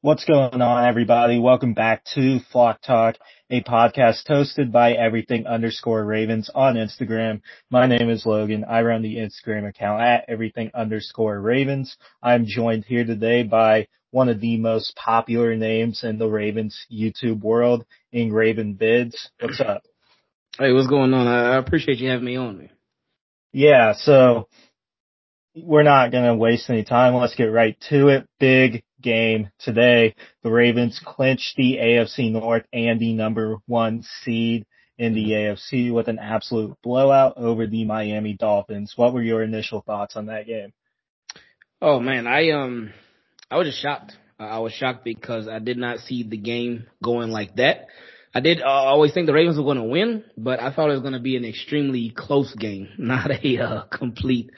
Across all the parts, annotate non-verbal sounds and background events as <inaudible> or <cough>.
What's going on, everybody? Welcome back to Flock Talk, a podcast hosted by everything underscore Ravens on Instagram. My name is Logan. I run the Instagram account at everything underscore Ravens. I'm joined here today by one of the most popular names in the Ravens YouTube world, Ingravenvids. What's up? Hey, what's going on? I appreciate you having me on. Man. Yeah, so we're not going to waste any time. Let's get right to it. Big game today. The Ravens clinched the AFC North and the number one seed in the AFC with an absolute blowout over the Miami Dolphins. What were your initial thoughts on that game? Oh man, I um, I was just shocked. I was shocked because I did not see the game going like that. I did uh, always think the Ravens were going to win, but I thought it was going to be an extremely close game, <laughs> not a uh, complete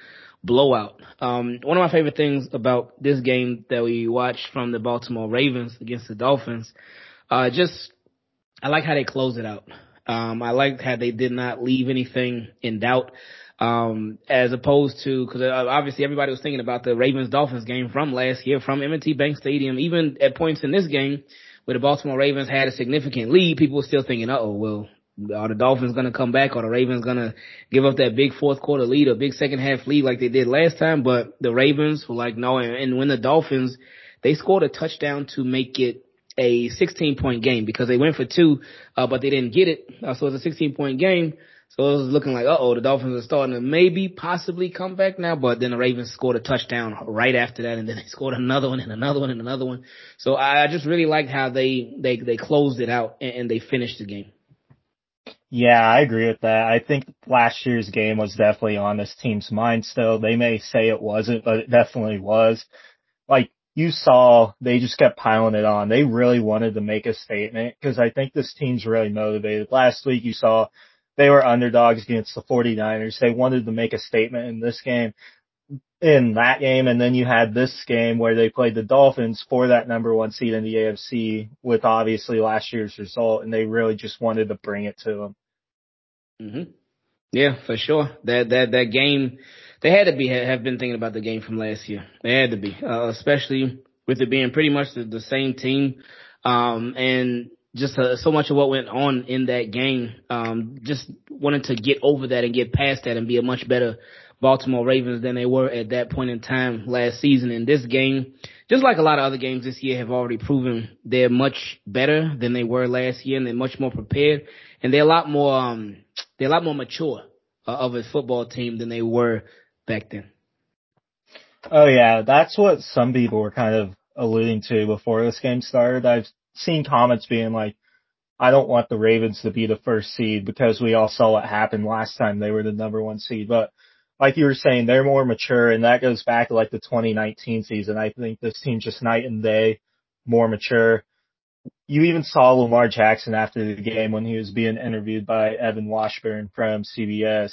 blowout. Um, one of my favorite things about this game that we watched from the Baltimore Ravens against the Dolphins, uh, just, I like how they closed it out. Um, I liked how they did not leave anything in doubt. Um, as opposed to, cause uh, obviously everybody was thinking about the Ravens Dolphins game from last year from M&T Bank Stadium. Even at points in this game where the Baltimore Ravens had a significant lead, people were still thinking, oh, well, are the Dolphins going to come back? Are the Ravens going to give up that big fourth quarter lead or big second half lead like they did last time? But the Ravens were like, no. And when the Dolphins, they scored a touchdown to make it a 16 point game because they went for two, uh, but they didn't get it. Uh, so it's a 16 point game. So it was looking like, uh oh, the Dolphins are starting to maybe possibly come back now, but then the Ravens scored a touchdown right after that, and then they <laughs> scored another one and another one and another one. So I just really liked how they they they closed it out and, and they finished the game. Yeah, I agree with that. I think last year's game was definitely on this team's mind still. They may say it wasn't, but it definitely was. Like, you saw they just kept piling it on. They really wanted to make a statement because I think this team's really motivated. Last week you saw they were underdogs against the 49ers. They wanted to make a statement in this game, in that game, and then you had this game where they played the Dolphins for that number one seed in the AFC with obviously last year's result, and they really just wanted to bring it to them. Mm-hmm. Yeah, for sure. That that that game, they had to be have been thinking about the game from last year. They had to be, uh, especially with it being pretty much the, the same team, um, and just uh, so much of what went on in that game. Um, just wanted to get over that and get past that and be a much better Baltimore Ravens than they were at that point in time last season. In this game, just like a lot of other games this year have already proven they're much better than they were last year and they're much more prepared and they're a lot more, um, they're a lot more mature uh, of a football team than they were back then. Oh yeah, that's what some people were kind of alluding to before this game started. I've seen comments being like, I don't want the Ravens to be the first seed because we all saw what happened last time they were the number one seed. But like you were saying, they're more mature and that goes back to like the 2019 season. I think this team's just night and day more mature. You even saw Lamar Jackson after the game when he was being interviewed by Evan Washburn from CBS.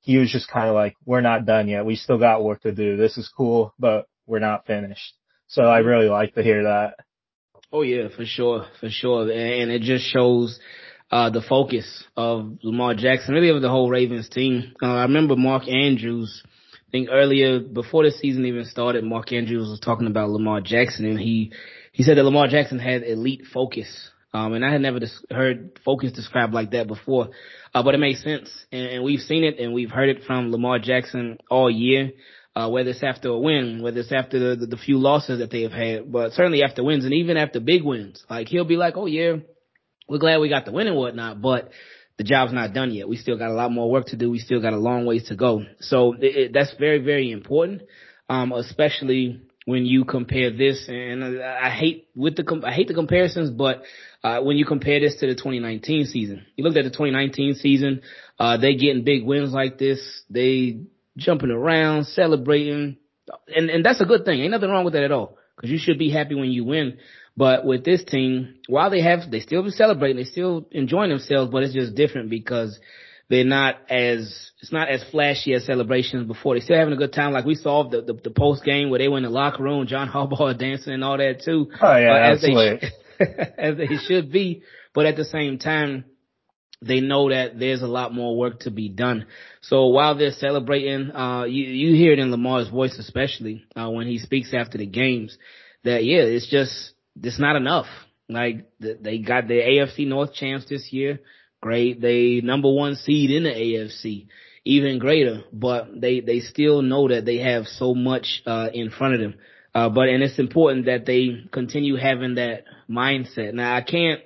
He was just kind of like, we're not done yet. We still got work to do. This is cool, but we're not finished. So I really like to hear that. Oh yeah, for sure, for sure. And it just shows uh, the focus of Lamar Jackson, really of the whole Ravens team. Uh, I remember Mark Andrews, I think earlier, before the season even started, Mark Andrews was talking about Lamar Jackson and he, he said that Lamar Jackson had elite focus. Um, and I had never dis- heard focus described like that before. Uh, but it makes sense. And, and we've seen it and we've heard it from Lamar Jackson all year. Uh, whether it's after a win, whether it's after the, the, the few losses that they have had, but certainly after wins and even after big wins. Like he'll be like, oh yeah, we're glad we got the win and whatnot, but the job's not done yet. We still got a lot more work to do. We still got a long ways to go. So it, it, that's very, very important, um, especially when you compare this. And I hate with the I hate the comparisons, but uh, when you compare this to the 2019 season, you looked at the 2019 season. Uh, they getting big wins like this. They jumping around, celebrating, and and that's a good thing. Ain't nothing wrong with that at all. Because you should be happy when you win. But with this team, while they have, they still be celebrating, they still enjoying themselves, but it's just different because they're not as, it's not as flashy as celebrations before. They're still having a good time. Like we saw the, the, the post game where they went in the locker room, John Harbaugh <laughs> dancing and all that too. Oh yeah, uh, as absolutely. They, <laughs> as they should be. But at the same time, they know that there's a lot more work to be done. So while they're celebrating, uh, you, you hear it in Lamar's voice, especially, uh, when he speaks after the games that yeah, it's just it's not enough. Like they got the AFC North champs this year, great. They number one seed in the AFC, even greater. But they they still know that they have so much uh, in front of them. Uh, but and it's important that they continue having that mindset. Now I can't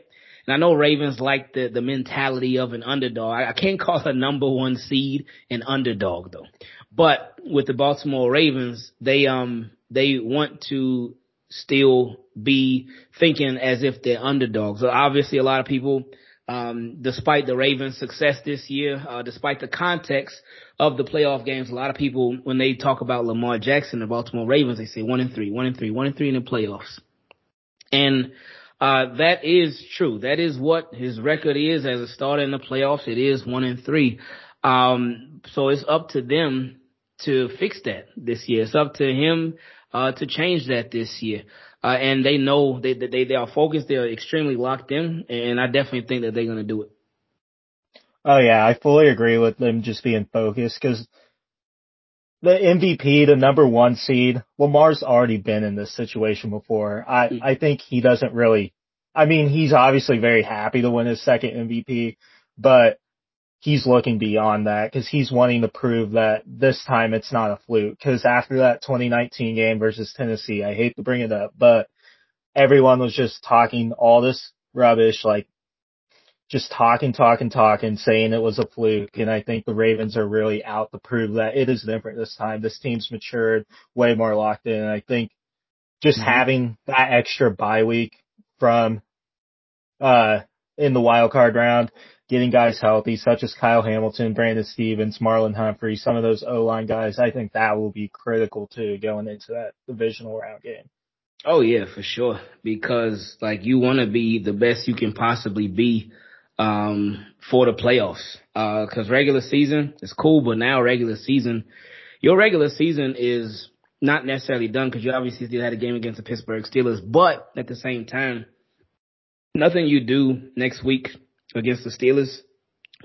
and I know Ravens like the, the mentality of an underdog. I, I can't <laughs> call a number one seed an underdog though. But with the Baltimore Ravens, they, um, they want to still be thinking as if they're underdogs. So obviously a lot of people, um, despite the Ravens success this year, uh, despite the context of the playoff games, a lot of people, when they talk about Lamar Jackson, the Baltimore Ravens, they say one and three, one and three, one and three in the playoffs. And uh, that is true. That is what his record is as a starter in the playoffs. It is one and three. Um, so it's up to them to fix that this year. It's up to him, uh, to change that this year. Uh, and they know they, they, they are focused. They're extremely locked in and I definitely think that they're going to do it. Oh yeah, I fully agree with them just being focused because the MVP, the number one seed, Lamar's already been in this situation before. I, mm. I think he doesn't really, I mean, he's obviously very happy to win his second MVP, but he's looking beyond that because he's wanting to prove that this time it's not a fluke. Because after that 2019 game versus Tennessee, I hate to bring it up, but everyone was just talking all this rubbish like just talking, talking, talking, saying it was a fluke. And I think the Ravens are really out to prove that it is different this time. This team's matured, way more locked in. And I think just mm-hmm. having that extra bye week from, uh, in the wild card round, getting guys healthy, such as Kyle Hamilton, Brandon Stephens, Marlon Humphrey, some of those O-line guys, I think that will be critical too going into that divisional round game. Oh yeah, for sure. Because like you want to be the best you can possibly be um, for the playoffs. Uh, cause regular season is cool, but now regular season, your regular season is not necessarily done because you obviously still had a game against the Pittsburgh Steelers, but at the same time, nothing you do next week against the Steelers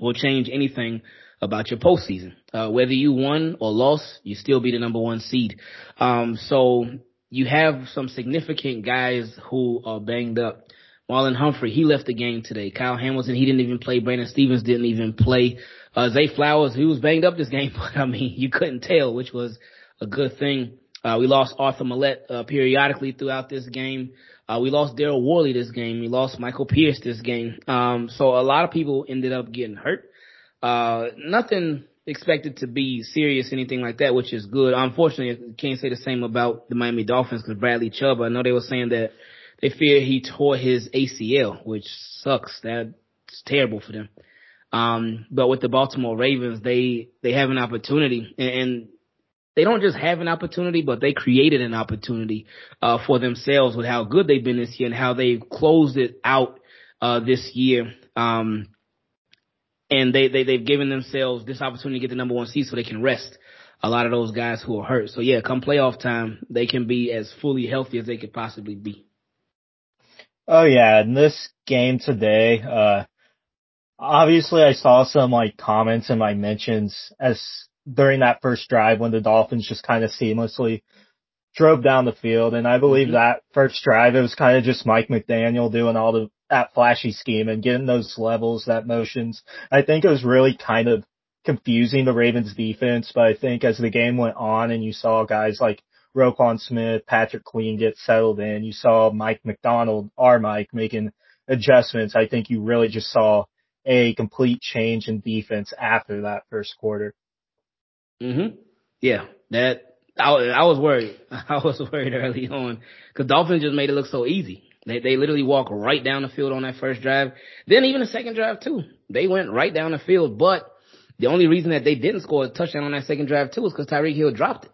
will change anything about your postseason. Uh, whether you won or lost, you still be the number one seed. Um, so you have some significant guys who are banged up. Marlon Humphrey, he left the game today. Kyle Hamilton, he didn't even play. Brandon Stephens didn't even play. Uh, Zay Flowers, he was banged up this game, <laughs> but I mean, you couldn't tell, which was a good thing. Uh, we lost Arthur Maulet, uh, periodically throughout this game. Uh, we lost Daryl Worley this game. We lost Michael Pierce this game. Um, so a lot of people ended up getting hurt. Uh, nothing expected to be serious, anything like that, which is good. Unfortunately, I can't say the same about the Miami Dolphins because Bradley Chubb, I know they were saying that they fear he tore his ACL, which sucks. That's terrible for them. Um, but with the Baltimore Ravens, they, they have an opportunity and, and they don't just have an opportunity, but they created an opportunity, uh, for themselves with how good they've been this year and how they've closed it out, uh, this year. Um, and they, they, they've given themselves this opportunity to get the number one seed so they can rest a lot of those guys who are hurt. So yeah, come playoff time, they can be as fully healthy as they could possibly be. Oh yeah, in this game today, uh, obviously I saw some like comments in my mentions as during that first drive when the Dolphins just kind of seamlessly drove down the field. And I believe mm-hmm. that first drive, it was kind of just Mike McDaniel doing all the, that flashy scheme and getting those levels, that motions. I think it was really kind of confusing the Ravens defense, but I think as the game went on and you saw guys like Roquan Smith, Patrick Queen get settled in. You saw Mike Macdonald, our Mike, making adjustments. I think you really just saw a complete change in defense after that first quarter. Mhm. Yeah, that I, I was worried. <laughs> I was worried early on because Dolphins just made it look so easy. They they literally walk right down the field on that first drive. Then even the second drive too. They went right down the field, but the only reason that they didn't score a touchdown on that second drive too was because Tyreek Hill dropped it.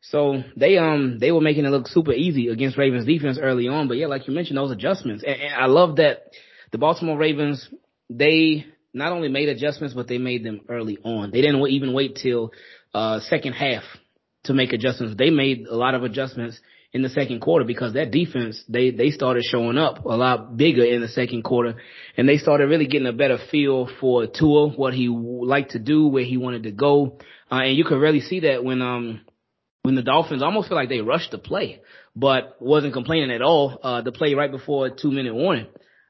So they um they were making it look super easy against Ravens defense early on, but yeah, like you mentioned, those adjustments, and, and I love that the Baltimore Ravens they not only made adjustments, but they made them early on. They didn't even wait till uh second half to make adjustments. They made a lot of adjustments in the second quarter because that defense they they started showing up a lot bigger in the second quarter, and they started really getting a better feel for Tua, what he liked to do, where he wanted to go, uh, and you could really see that when um when the Dolphins almost feel like they rushed the play, but wasn't complaining at all. Uh, the play right before a two minute warning,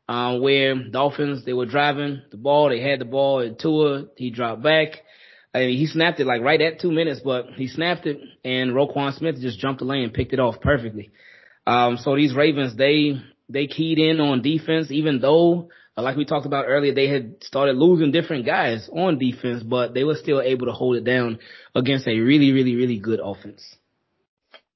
uh, where Dolphins, they were driving the ball, they had the ball at Tua, he dropped back. I mean, he snapped it like right at two minutes, but he snapped it and Roquan Smith just jumped the lane and picked it off perfectly. Um, so these Ravens, they, they keyed in on defense, even though, uh, like we talked about earlier, they had started losing different guys on defense, but they were still able to hold it down against a really, really, really good offense.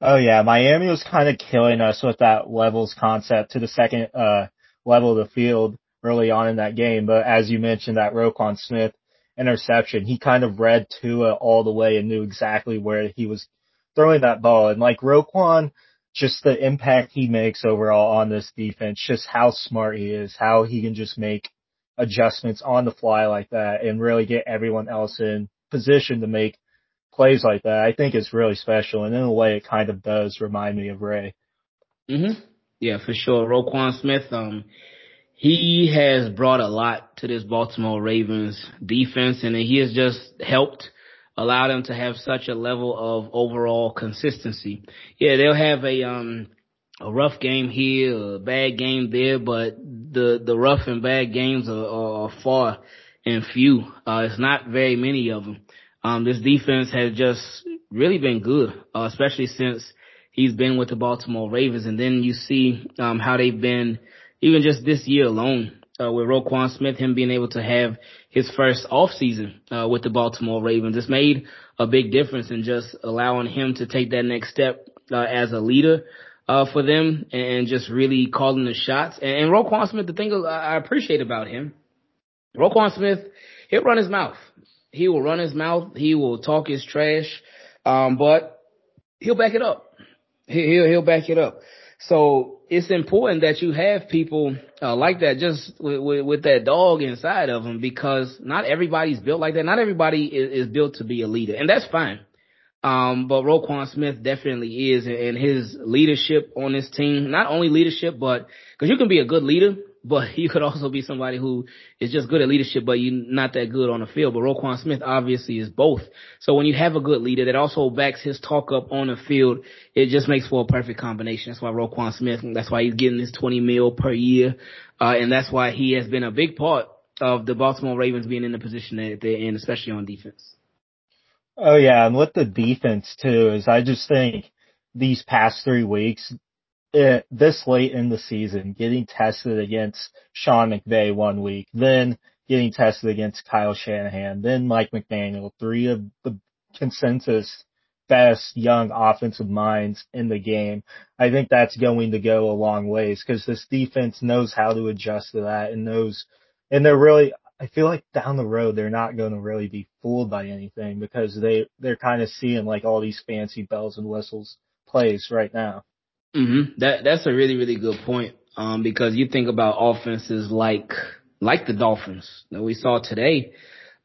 Oh yeah, Miami was kind of killing us with that levels concept to the second, uh, level of the field early on in that game. But as you mentioned, that Roquan Smith interception, he kind of read Tua all the way and knew exactly where he was throwing that ball. And like Roquan, just the impact he makes overall on this defense, just how smart he is, how he can just make adjustments on the fly like that and really get everyone else in position to make plays like that. I think it's really special. And in a way, it kind of does remind me of Ray. Mm-hmm. Yeah, for sure. Roquan Smith, um, he has brought a lot to this Baltimore Ravens defense and he has just helped allow them to have such a level of overall consistency. Yeah, they'll have a, um, a rough game here, a bad game there, but the, the rough and bad games are, are far and few. Uh, it's not very many of them. Um, this defense has just really been good, uh, especially since he's been with the Baltimore Ravens. And then you see, um, how they've been even just this year alone, uh, with Roquan Smith, him being able to have his first off season, uh, with the Baltimore Ravens. It's made a big difference in just allowing him to take that next step, uh, as a leader, uh, for them and just really calling the shots. And, and Roquan Smith, the thing I appreciate about him, Roquan Smith, he'll run his mouth. He will run his mouth. He will talk his trash. Um, but he'll back it up. He'll, he'll back it up. So it's important that you have people uh, like that just with, with, with, that dog inside of them because not everybody's built like that. Not everybody is, is built to be a leader and that's fine. Um, but Roquan Smith definitely is and his leadership on this team, not only leadership, but cause you can be a good leader but <laughs> you could also be somebody who is just good at leadership, but you're not that good on the field. But Roquan Smith obviously is both. So when you have a good leader that also backs his talk up on the field, it just makes for a perfect combination. That's why Roquan Smith, that's why he's getting this 20 mil per year. Uh, and that's why he has been a big part of the Baltimore Ravens being in the position that they're in, especially on defense. Oh yeah, and with the defense too, is I just think these past three weeks, it, this late in the season, getting tested against Sean McVay one week, then getting tested against Kyle Shanahan, then Mike McDaniel, three of the consensus best young offensive minds in the game. I think that's going to go a long ways because this defense knows how to adjust to that and knows, and they're really, I feel like down the road they're not going to really be fooled by anything because they, they're kind of seeing like all these fancy bells and whistles plays right now. Mm-hmm. That that's a really really good point. Um, because you think about offenses like like the Dolphins that we saw today.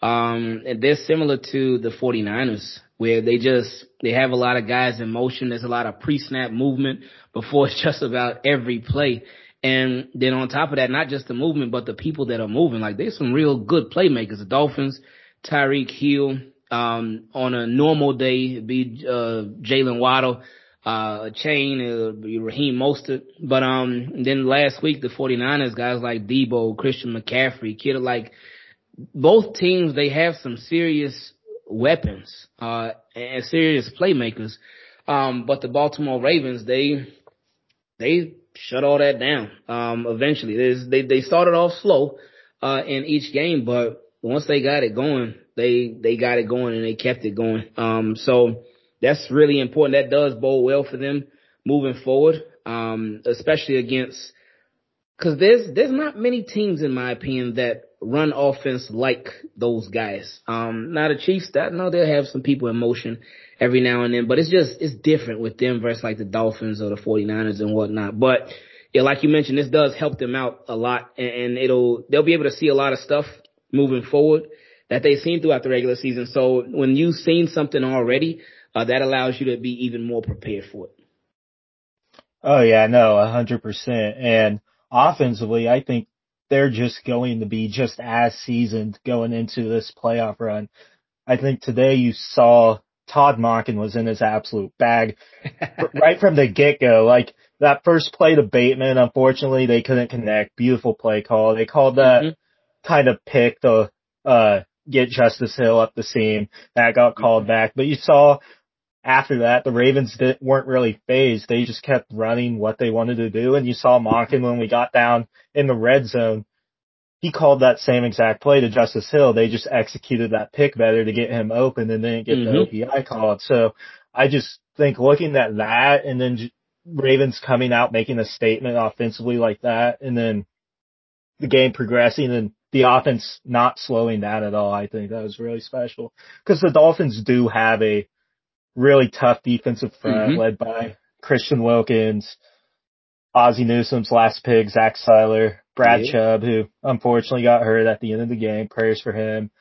Um, and they're similar to the 49ers where they just they have a lot of guys in motion. There's a lot of pre-snap movement before <laughs> it's just about every play. And then on top of that, not just the movement, but the people that are moving. Like there's some real good playmakers. The Dolphins, Tyreek Hill, um, on a normal day, be uh, Jaylen Waddle uh, Chain, uh, Raheem Mostert. But, um, then last week, the 49ers, guys like Deebo, Christian McCaffrey, kid like both teams, they have some serious weapons, uh, and serious playmakers. Um, but the Baltimore Ravens, they, they shut all that down. Um, eventually they, they started off slow, uh, in each game, but once they got it going, they, they got it going and they kept it going. Um, so, that's really important. That does bode well for them moving forward, um, especially against because there's there's not many teams in my opinion that run offense like those guys. Um, now the Chiefs, that no, they'll have some people in motion every now and then, but it's just it's different with them versus like the Dolphins or the 49ers and whatnot. But yeah, like you mentioned, this does help them out a lot, and, and it'll they'll be able to see a lot of stuff moving forward that they've seen throughout the regular season. So when you've seen something already, uh, that allows you to be even more prepared for it. Oh yeah, no, a hundred percent. And offensively, I think they're just going to be just as seasoned going into this playoff run. I think today you saw Todd Monken was in his absolute bag <laughs> right from the get go. Like that first play to Bateman, unfortunately they couldn't connect. Beautiful play call. They called that mm-hmm. kind of pick to, uh, get Justice Hill up the seam. That got called mm-hmm. back. But you saw after that, the Ravens didn't, weren't really phased. They just kept running what they wanted to do. And you saw Monken when we got down in the red zone. He called that same exact play to Justice Hill. They just executed that pick better to get him open and didn't get mm-hmm. the OPI called. So I just think looking at that and then Ravens coming out making a statement offensively like that and then the game progressing and the offense not slowing down at all. I think that was really special because the Dolphins do have a really tough defensive front mm-hmm. led by Christian Wilkins, Ozzie Newsome's last pick, Zach Sieler, Brad yeah. Chubb, who unfortunately got hurt at the end of the game. Prayers for him.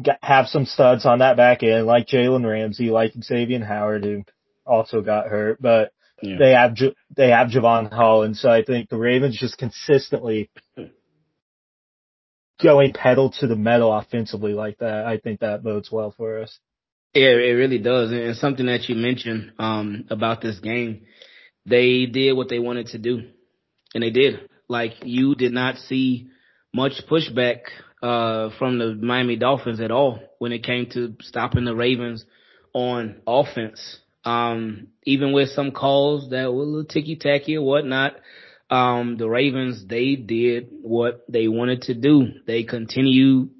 Got, have some studs on that back end, like Jalen Ramsey, like Xavier Howard, who also got hurt, but yeah. they have, they have Jevon Holland. So I think the Ravens just consistently going pedal to the metal offensively like that. I think that bodes well for us. Yeah, it really does. And something that you mentioned um, about this game, they did what they wanted to do, and they did. Like you did not see much pushback uh, from the Miami Dolphins at all when it came to stopping the Ravens on offense. Um, even with some calls that were a little ticky tacky or whatnot, um, the Ravens they did what they wanted to do. They continued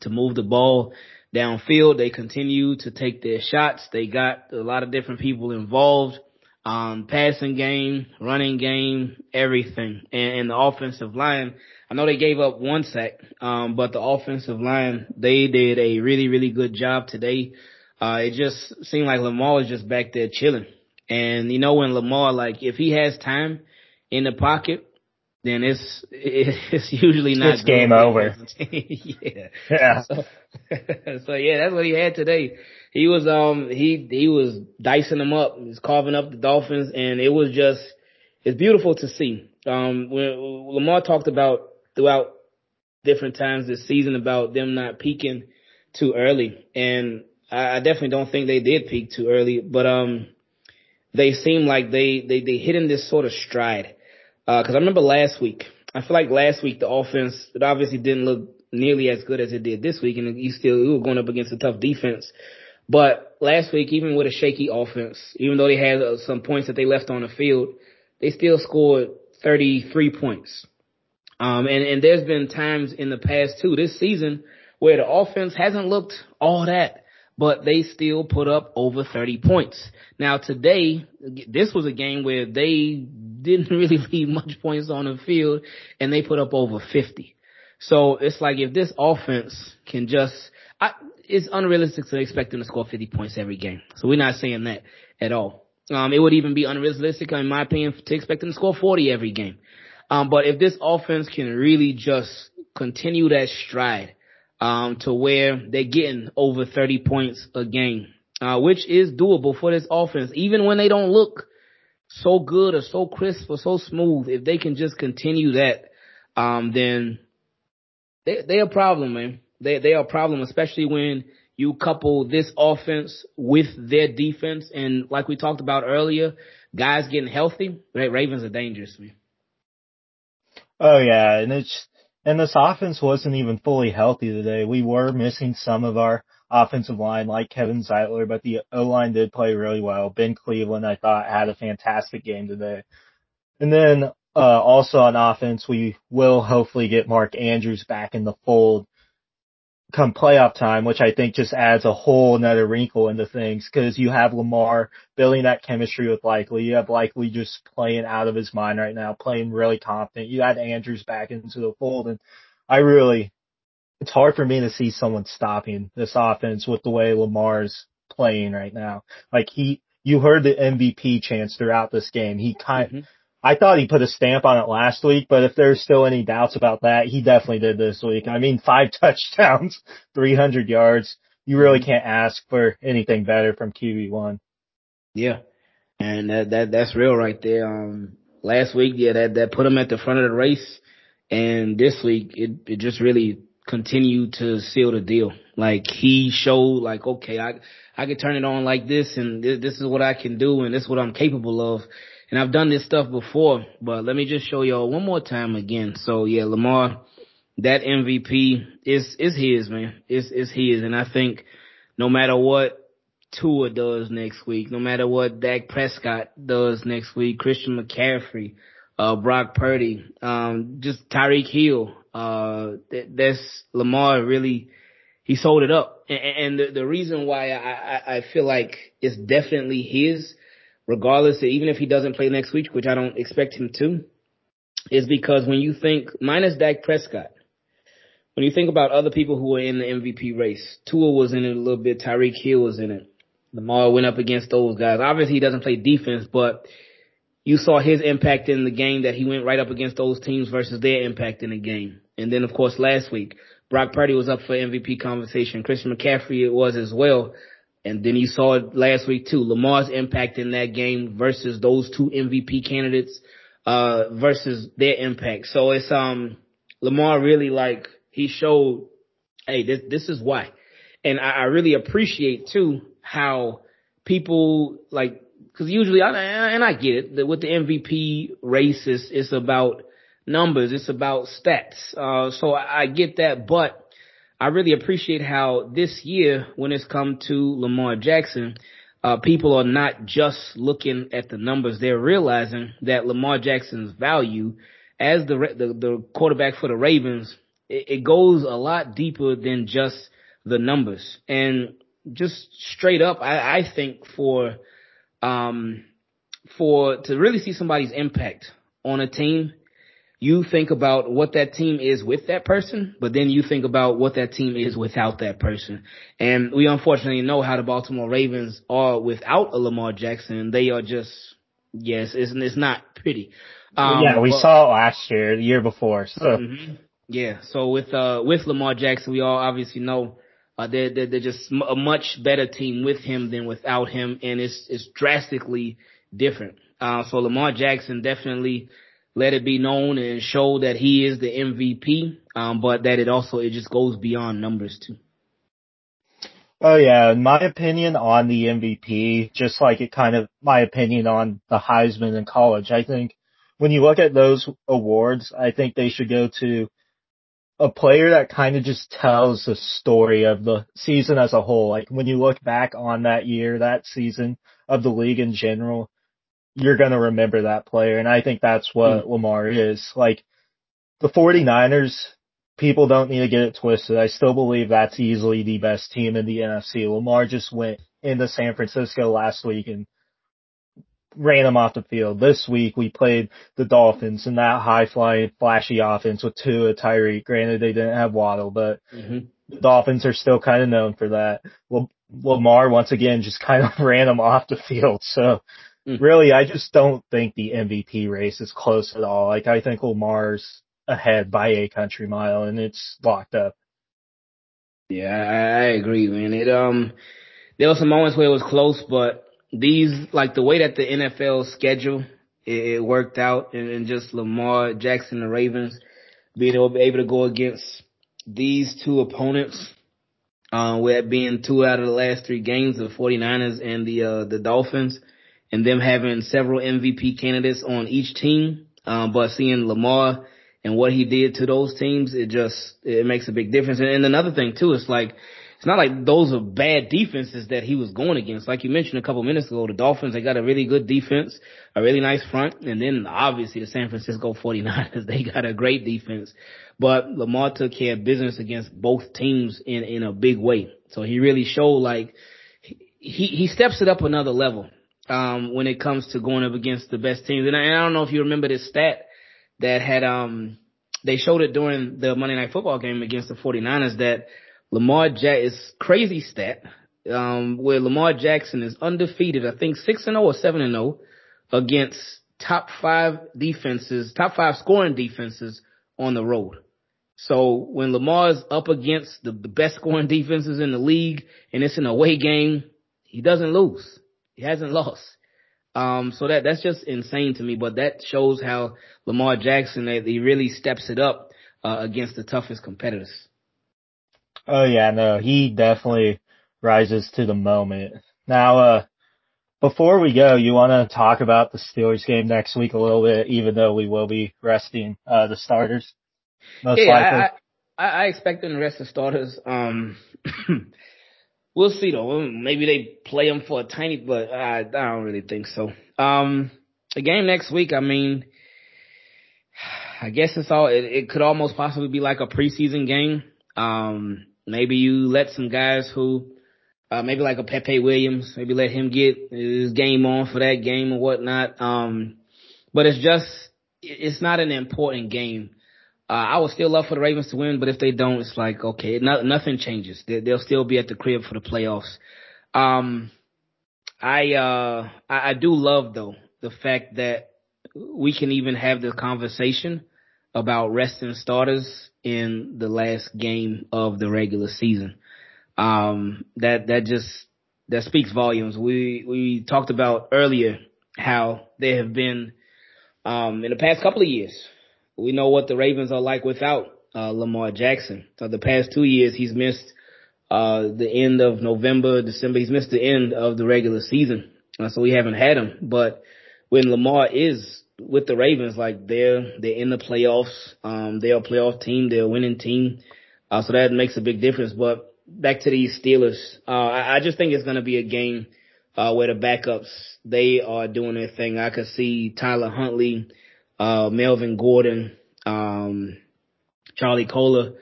to move the ball downfield. They continue to take their shots. They got a lot of different people involved. Um, passing game, running game, everything. And, and the offensive line, I know they gave up one sack, um, but the offensive line, they did a really, really good job today. Uh, it just seemed like Lamar was just back there chilling. And you know, when Lamar, like, if he has time in the pocket, then it's <laughs> it's usually not it's game over. <laughs> yeah. Yeah. So, <laughs> so, yeah, that's what he had today. He was um he he was dicing them up, he was carving up the Dolphins, and it was just it's beautiful to see. Um, when Lamar talked about throughout different times this season about them not peaking too early, and I, I definitely don't think they did peak too early, but um they seem like they they they hit in this sort of stride because uh, I remember last week, I feel like last week the offense, it obviously didn't look nearly as good as it did this week, and you still you were going up against a tough defense. But last week, even with a shaky offense, even though they had uh, some points that they left on the field, they still scored 33 points. Um, and, and there's been times in the past too, this season, where the offense hasn't looked all that, but they still put up over 30 points. Now today, this was a game where they didn't <laughs> really leave much points on the field and they put up over 50. So it's like if this offense can just, I, it's unrealistic to expect them to score 50 points every game. So we're not saying that at all. Um, it would even be unrealistic, in my opinion, to expect them to score 40 every game. Um, but if this offense can really just continue that stride, um, to where they're getting over 30 points a game, uh, which is doable for this offense, even when they don't look so good or so crisp or so smooth, if they can just continue that, um, then they they a problem, man. They they are a problem, especially when you couple this offense with their defense, and like we talked about earlier, guys getting healthy. Right? Ravens are dangerous, man. Oh yeah, and it's and this offense wasn't even fully healthy today. We were missing some of our offensive line like Kevin Zeitler, but the O line did play really well. Ben Cleveland, I thought, had a fantastic game today. And then, uh, also on offense, we will hopefully get Mark Andrews back in the fold come playoff time, which I think just adds a whole another wrinkle into things because you have Lamar building that chemistry with Likely. You have Likely just playing out of his mind right now, playing really confident. You add Andrews back into the fold and I really, it's hard for me to see someone stopping this offense with the way Lamar's playing right now. Like he, you heard the MVP chants throughout this game. He kind, mm-hmm. I thought he put a stamp on it last week, but if there's still any doubts about that, he definitely did this week. I mean, five <laughs> touchdowns, 300 yards. You really mm-hmm. can't ask for anything better from QB1. Yeah. And that, that, that's real right there. Um, last week, yeah, that, that put him at the front of the race. And this week, it, it just really continued to seal the deal. Like he showed like, okay, I, I can turn it on like this and th- this is what I can do and this is what I'm capable of. And I've done this stuff before, but let me just show y'all one more time again. So yeah, Lamar, that MVP is, is his, man. It's, it's his. And I think no matter what Tua does next week, no matter what Dak Prescott does next week, Christian McCaffrey, uh, Brock Purdy, um, just Tyreek Hill, uh, that's Lamar really, he sold it up. And, and the, the reason why I, I, I feel like it's definitely his, regardless even if he doesn't play next week, which I don't expect him to, is because when you think, minus Dak Prescott, when you think about other people who were in the MVP race, Tua was in it a little bit, Tyreek Hill was in it. Lamar went up against those guys. Obviously he doesn't play defense, but you saw his impact in the game that he went right up against those teams versus their impact in the game. And then of course last week, Brock Purdy was up for MVP conversation. Christian McCaffrey was as well. And then you saw it last week too. Lamar's impact in that game versus those two MVP candidates, uh, versus their impact. So it's, um, Lamar really like, he showed, hey, this, this is why. And I, I really appreciate too how people like, cause usually, I, and I get it, that with the MVP race, it's, it's about numbers, it's about stats. Uh, so I, I get that, but I really appreciate how this year, when it's come to Lamar Jackson, uh, people are not just looking at the numbers. They're realizing that Lamar Jackson's value as the, the, the quarterback for the Ravens, it, it goes a lot deeper than just the numbers. And just straight up, I, I think for, um, for, to really see somebody's impact on a team, you think about what that team is with that person, but then you think about what that team is without that person. And we unfortunately know how the Baltimore Ravens are without a Lamar Jackson. They are just, yes, it's, it's not pretty. Um, yeah, we but, saw it last year, the year before. So. Mm-hmm. Yeah, so with, uh, with Lamar Jackson, we all obviously know uh, they're, they're, they're just a much better team with him than without him, and it's it's drastically different. Uh, so Lamar Jackson definitely let it be known and show that he is the MVP, um, but that it also it just goes beyond numbers too. Oh yeah, in my opinion on the MVP, just like it kind of my opinion on the Heisman in college. I think when you look at those awards, I think they should go to a player that kind of just tells the story of the season as a whole. Like when you look back on that year, that season of the league in general, you're going to remember that player. And I think that's what mm. Lamar is. Like the 49ers, people don't need to get it twisted. I still believe that's easily the best team in the NFC. Lamar just went into San Francisco last week and ran them off the field. This week we played the Dolphins and that high flying, flashy offense with Tua, Tyreek. Granted, they didn't have Waddle, but mm-hmm. the Dolphins are still kind of known for that. Well, Lamar once again just kind of <laughs> ran them off the field. So mm. really, I just don't think the MVP race is close at all. Like I think Lamar's ahead by a country mile and it's locked up. Yeah, I, I agree, man. It, um, there were some moments where it was close, but these like the way that the NFL schedule it, it worked out, and, and, just Lamar Jackson, the Ravens, being able, able to go against these two opponents, uh, with being two out of the last three games, the 49ers and the uh, the Dolphins, and them having several MVP candidates on each team, um, but seeing Lamar and what he did to those teams, it just it makes a big difference. And, and another thing too, it's like it's not like those are bad defenses that he was going against. Like you mentioned a couple minutes ago, the Dolphins, they got a really good defense, a really nice front, and then obviously the San Francisco 49ers, <laughs> they got a great defense. But Lamar took care of business against both teams in, in a big way. So he really showed like, he, he steps it up another level, um, when it comes to going up against the best teams. And I, and I don't know if you remember this stat that had, um, they showed it during the Monday Night Football game against the 49ers that Lamar Jack is crazy stat, um, where Lamar Jackson is undefeated, I think 6 and 0 or 7 and 0 against top five defenses, top five scoring defenses on the road. So when Lamar's up against the, the best scoring <laughs> defenses in the league and it's an away game, he doesn't lose. He hasn't lost. Um, so that, that's just insane to me, but that shows how Lamar Jackson, he really steps it up, uh, against the toughest competitors. Oh yeah, no, he definitely rises to the moment. Now, uh, before we go, you want to talk about the Steelers game next week a little bit, even though we will be resting uh, the starters. Most yeah, likely. I, I, I expect them to rest the starters. Um, <laughs> we'll see though. Maybe they play them for a tiny, but I, I don't really think so. Um, the game next week. I mean, I guess it's all. It, it could almost possibly be like a preseason game. Um, maybe you let some guys who uh, maybe like a Pepe Williams, maybe let him get his game on for that game or whatnot. Um, but it's just, it's not an important game. Uh, I would still love for the Ravens to win, but if they don't, it's like, okay, no, nothing changes. They, will still be at the crib for the playoffs. Um, I, uh, I, I do love though the fact that we can even have the conversation about resting starters in the last game of the regular season um, that that just that speaks volumes. We we talked about earlier how there have been um, in the past couple of years. We know what the Ravens are like without uh, Lamar Jackson. So the past two years, he's missed uh, the end of November, December. He's missed the end of the regular season, uh, so we haven't had him. But when Lamar is with the Ravens, like they're they're in the playoffs. Um, they're a playoff team. They're a winning team. Uh, so that makes a big difference. But back to these Steelers. Uh, I, I just think it's going to be a game uh, where the backups they are doing their thing. I could see Tyler Huntley, uh, Melvin Gordon, um, Charlie Kolar.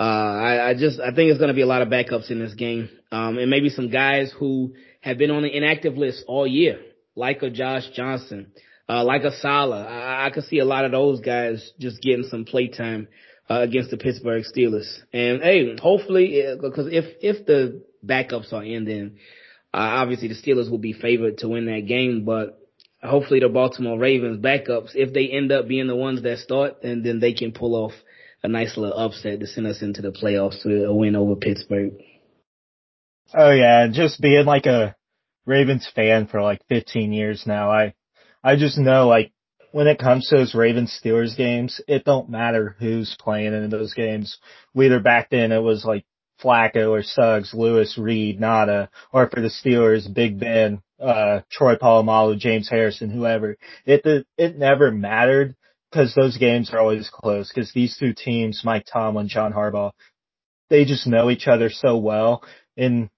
Uh, I, I just I think it's going to be a lot of backups in this game, um, and maybe some guys who have been on the inactive list all year, like a Josh Johnson, uh, like a Sala. I, I could see a lot of those guys just getting some play time uh, against the Pittsburgh Steelers. And hey, hopefully, because if if the backups are in, then uh, obviously the Steelers will be favored to win that game. But hopefully, the Baltimore Ravens backups, if they end up being the ones that start, and then they can pull off a nice little upset to send us into the playoffs to a win over Pittsburgh. Oh yeah, just being like a Ravens fan for like 15 years now, I I just know like when it comes to those Ravens Steelers games, it don't matter who's playing in those games. Whether back then it was like Flacco or Suggs, Lewis, Reed, Ngata, or for the Steelers, Big Ben, uh, Troy Polamalu, James Harrison, whoever. It, it never mattered because those games are always close because these two teams, Mike Tomlin, John Harbaugh, they just know each other so well. And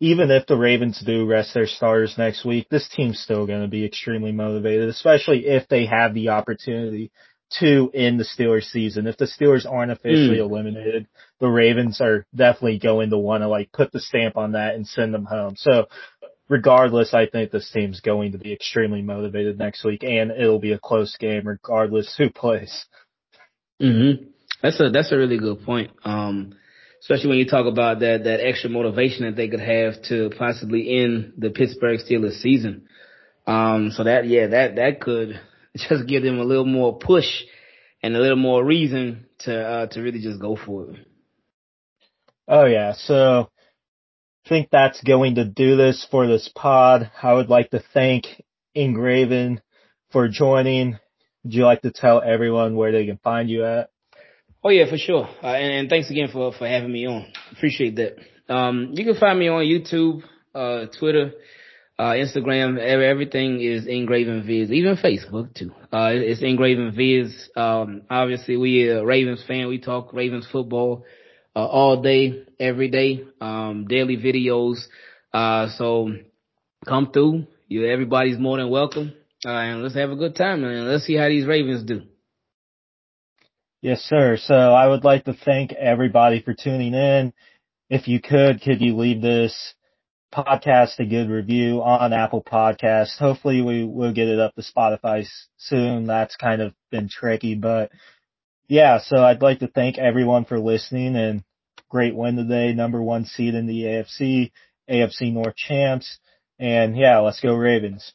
even if the Ravens do rest their starters next week, this team's still going to be extremely motivated, especially if they have the opportunity to end the Steelers season. If the Steelers aren't officially mm. eliminated, the Ravens are definitely going to want to like put the stamp on that and send them home. So regardless, I think this team's going to be extremely motivated next week and it'll be a close game regardless who <laughs> plays. Mhm. That's a that's a really good point. Um especially when you talk about that that extra motivation that they could have to possibly end the Pittsburgh Steelers season. Um, so that yeah, that that could <laughs> just give them a little more push and a little more reason to uh, to really just go for it. Oh yeah, so I think that's going to do this for this pod. I would like to thank Ingraven for joining. Would you like to tell everyone where they can find you at? Oh yeah, for sure. Uh, and, and, thanks again for, for having me on. Appreciate that. Um, you can find me on YouTube, uh, Twitter, uh, Instagram. Everything is Ingravenvids, even Facebook too. Uh, it's Ingravenvids. Um, obviously we are Ravens fan. We talk Ravens football, uh, all day, every day, um, daily videos. Uh, so come through. You, everybody's more than welcome. Uh, and let's have a good time and let's see how these Ravens do. Yes, sir. So I would like to thank everybody for tuning in. If you could, could you leave this podcast a good review on Apple Podcasts? Hopefully we will get it up to Spotify soon. That's kind of been tricky, but yeah, so I'd like to thank everyone for listening and great win today. Number one seed in the AFC, AFC North champs. And yeah, let's go Ravens.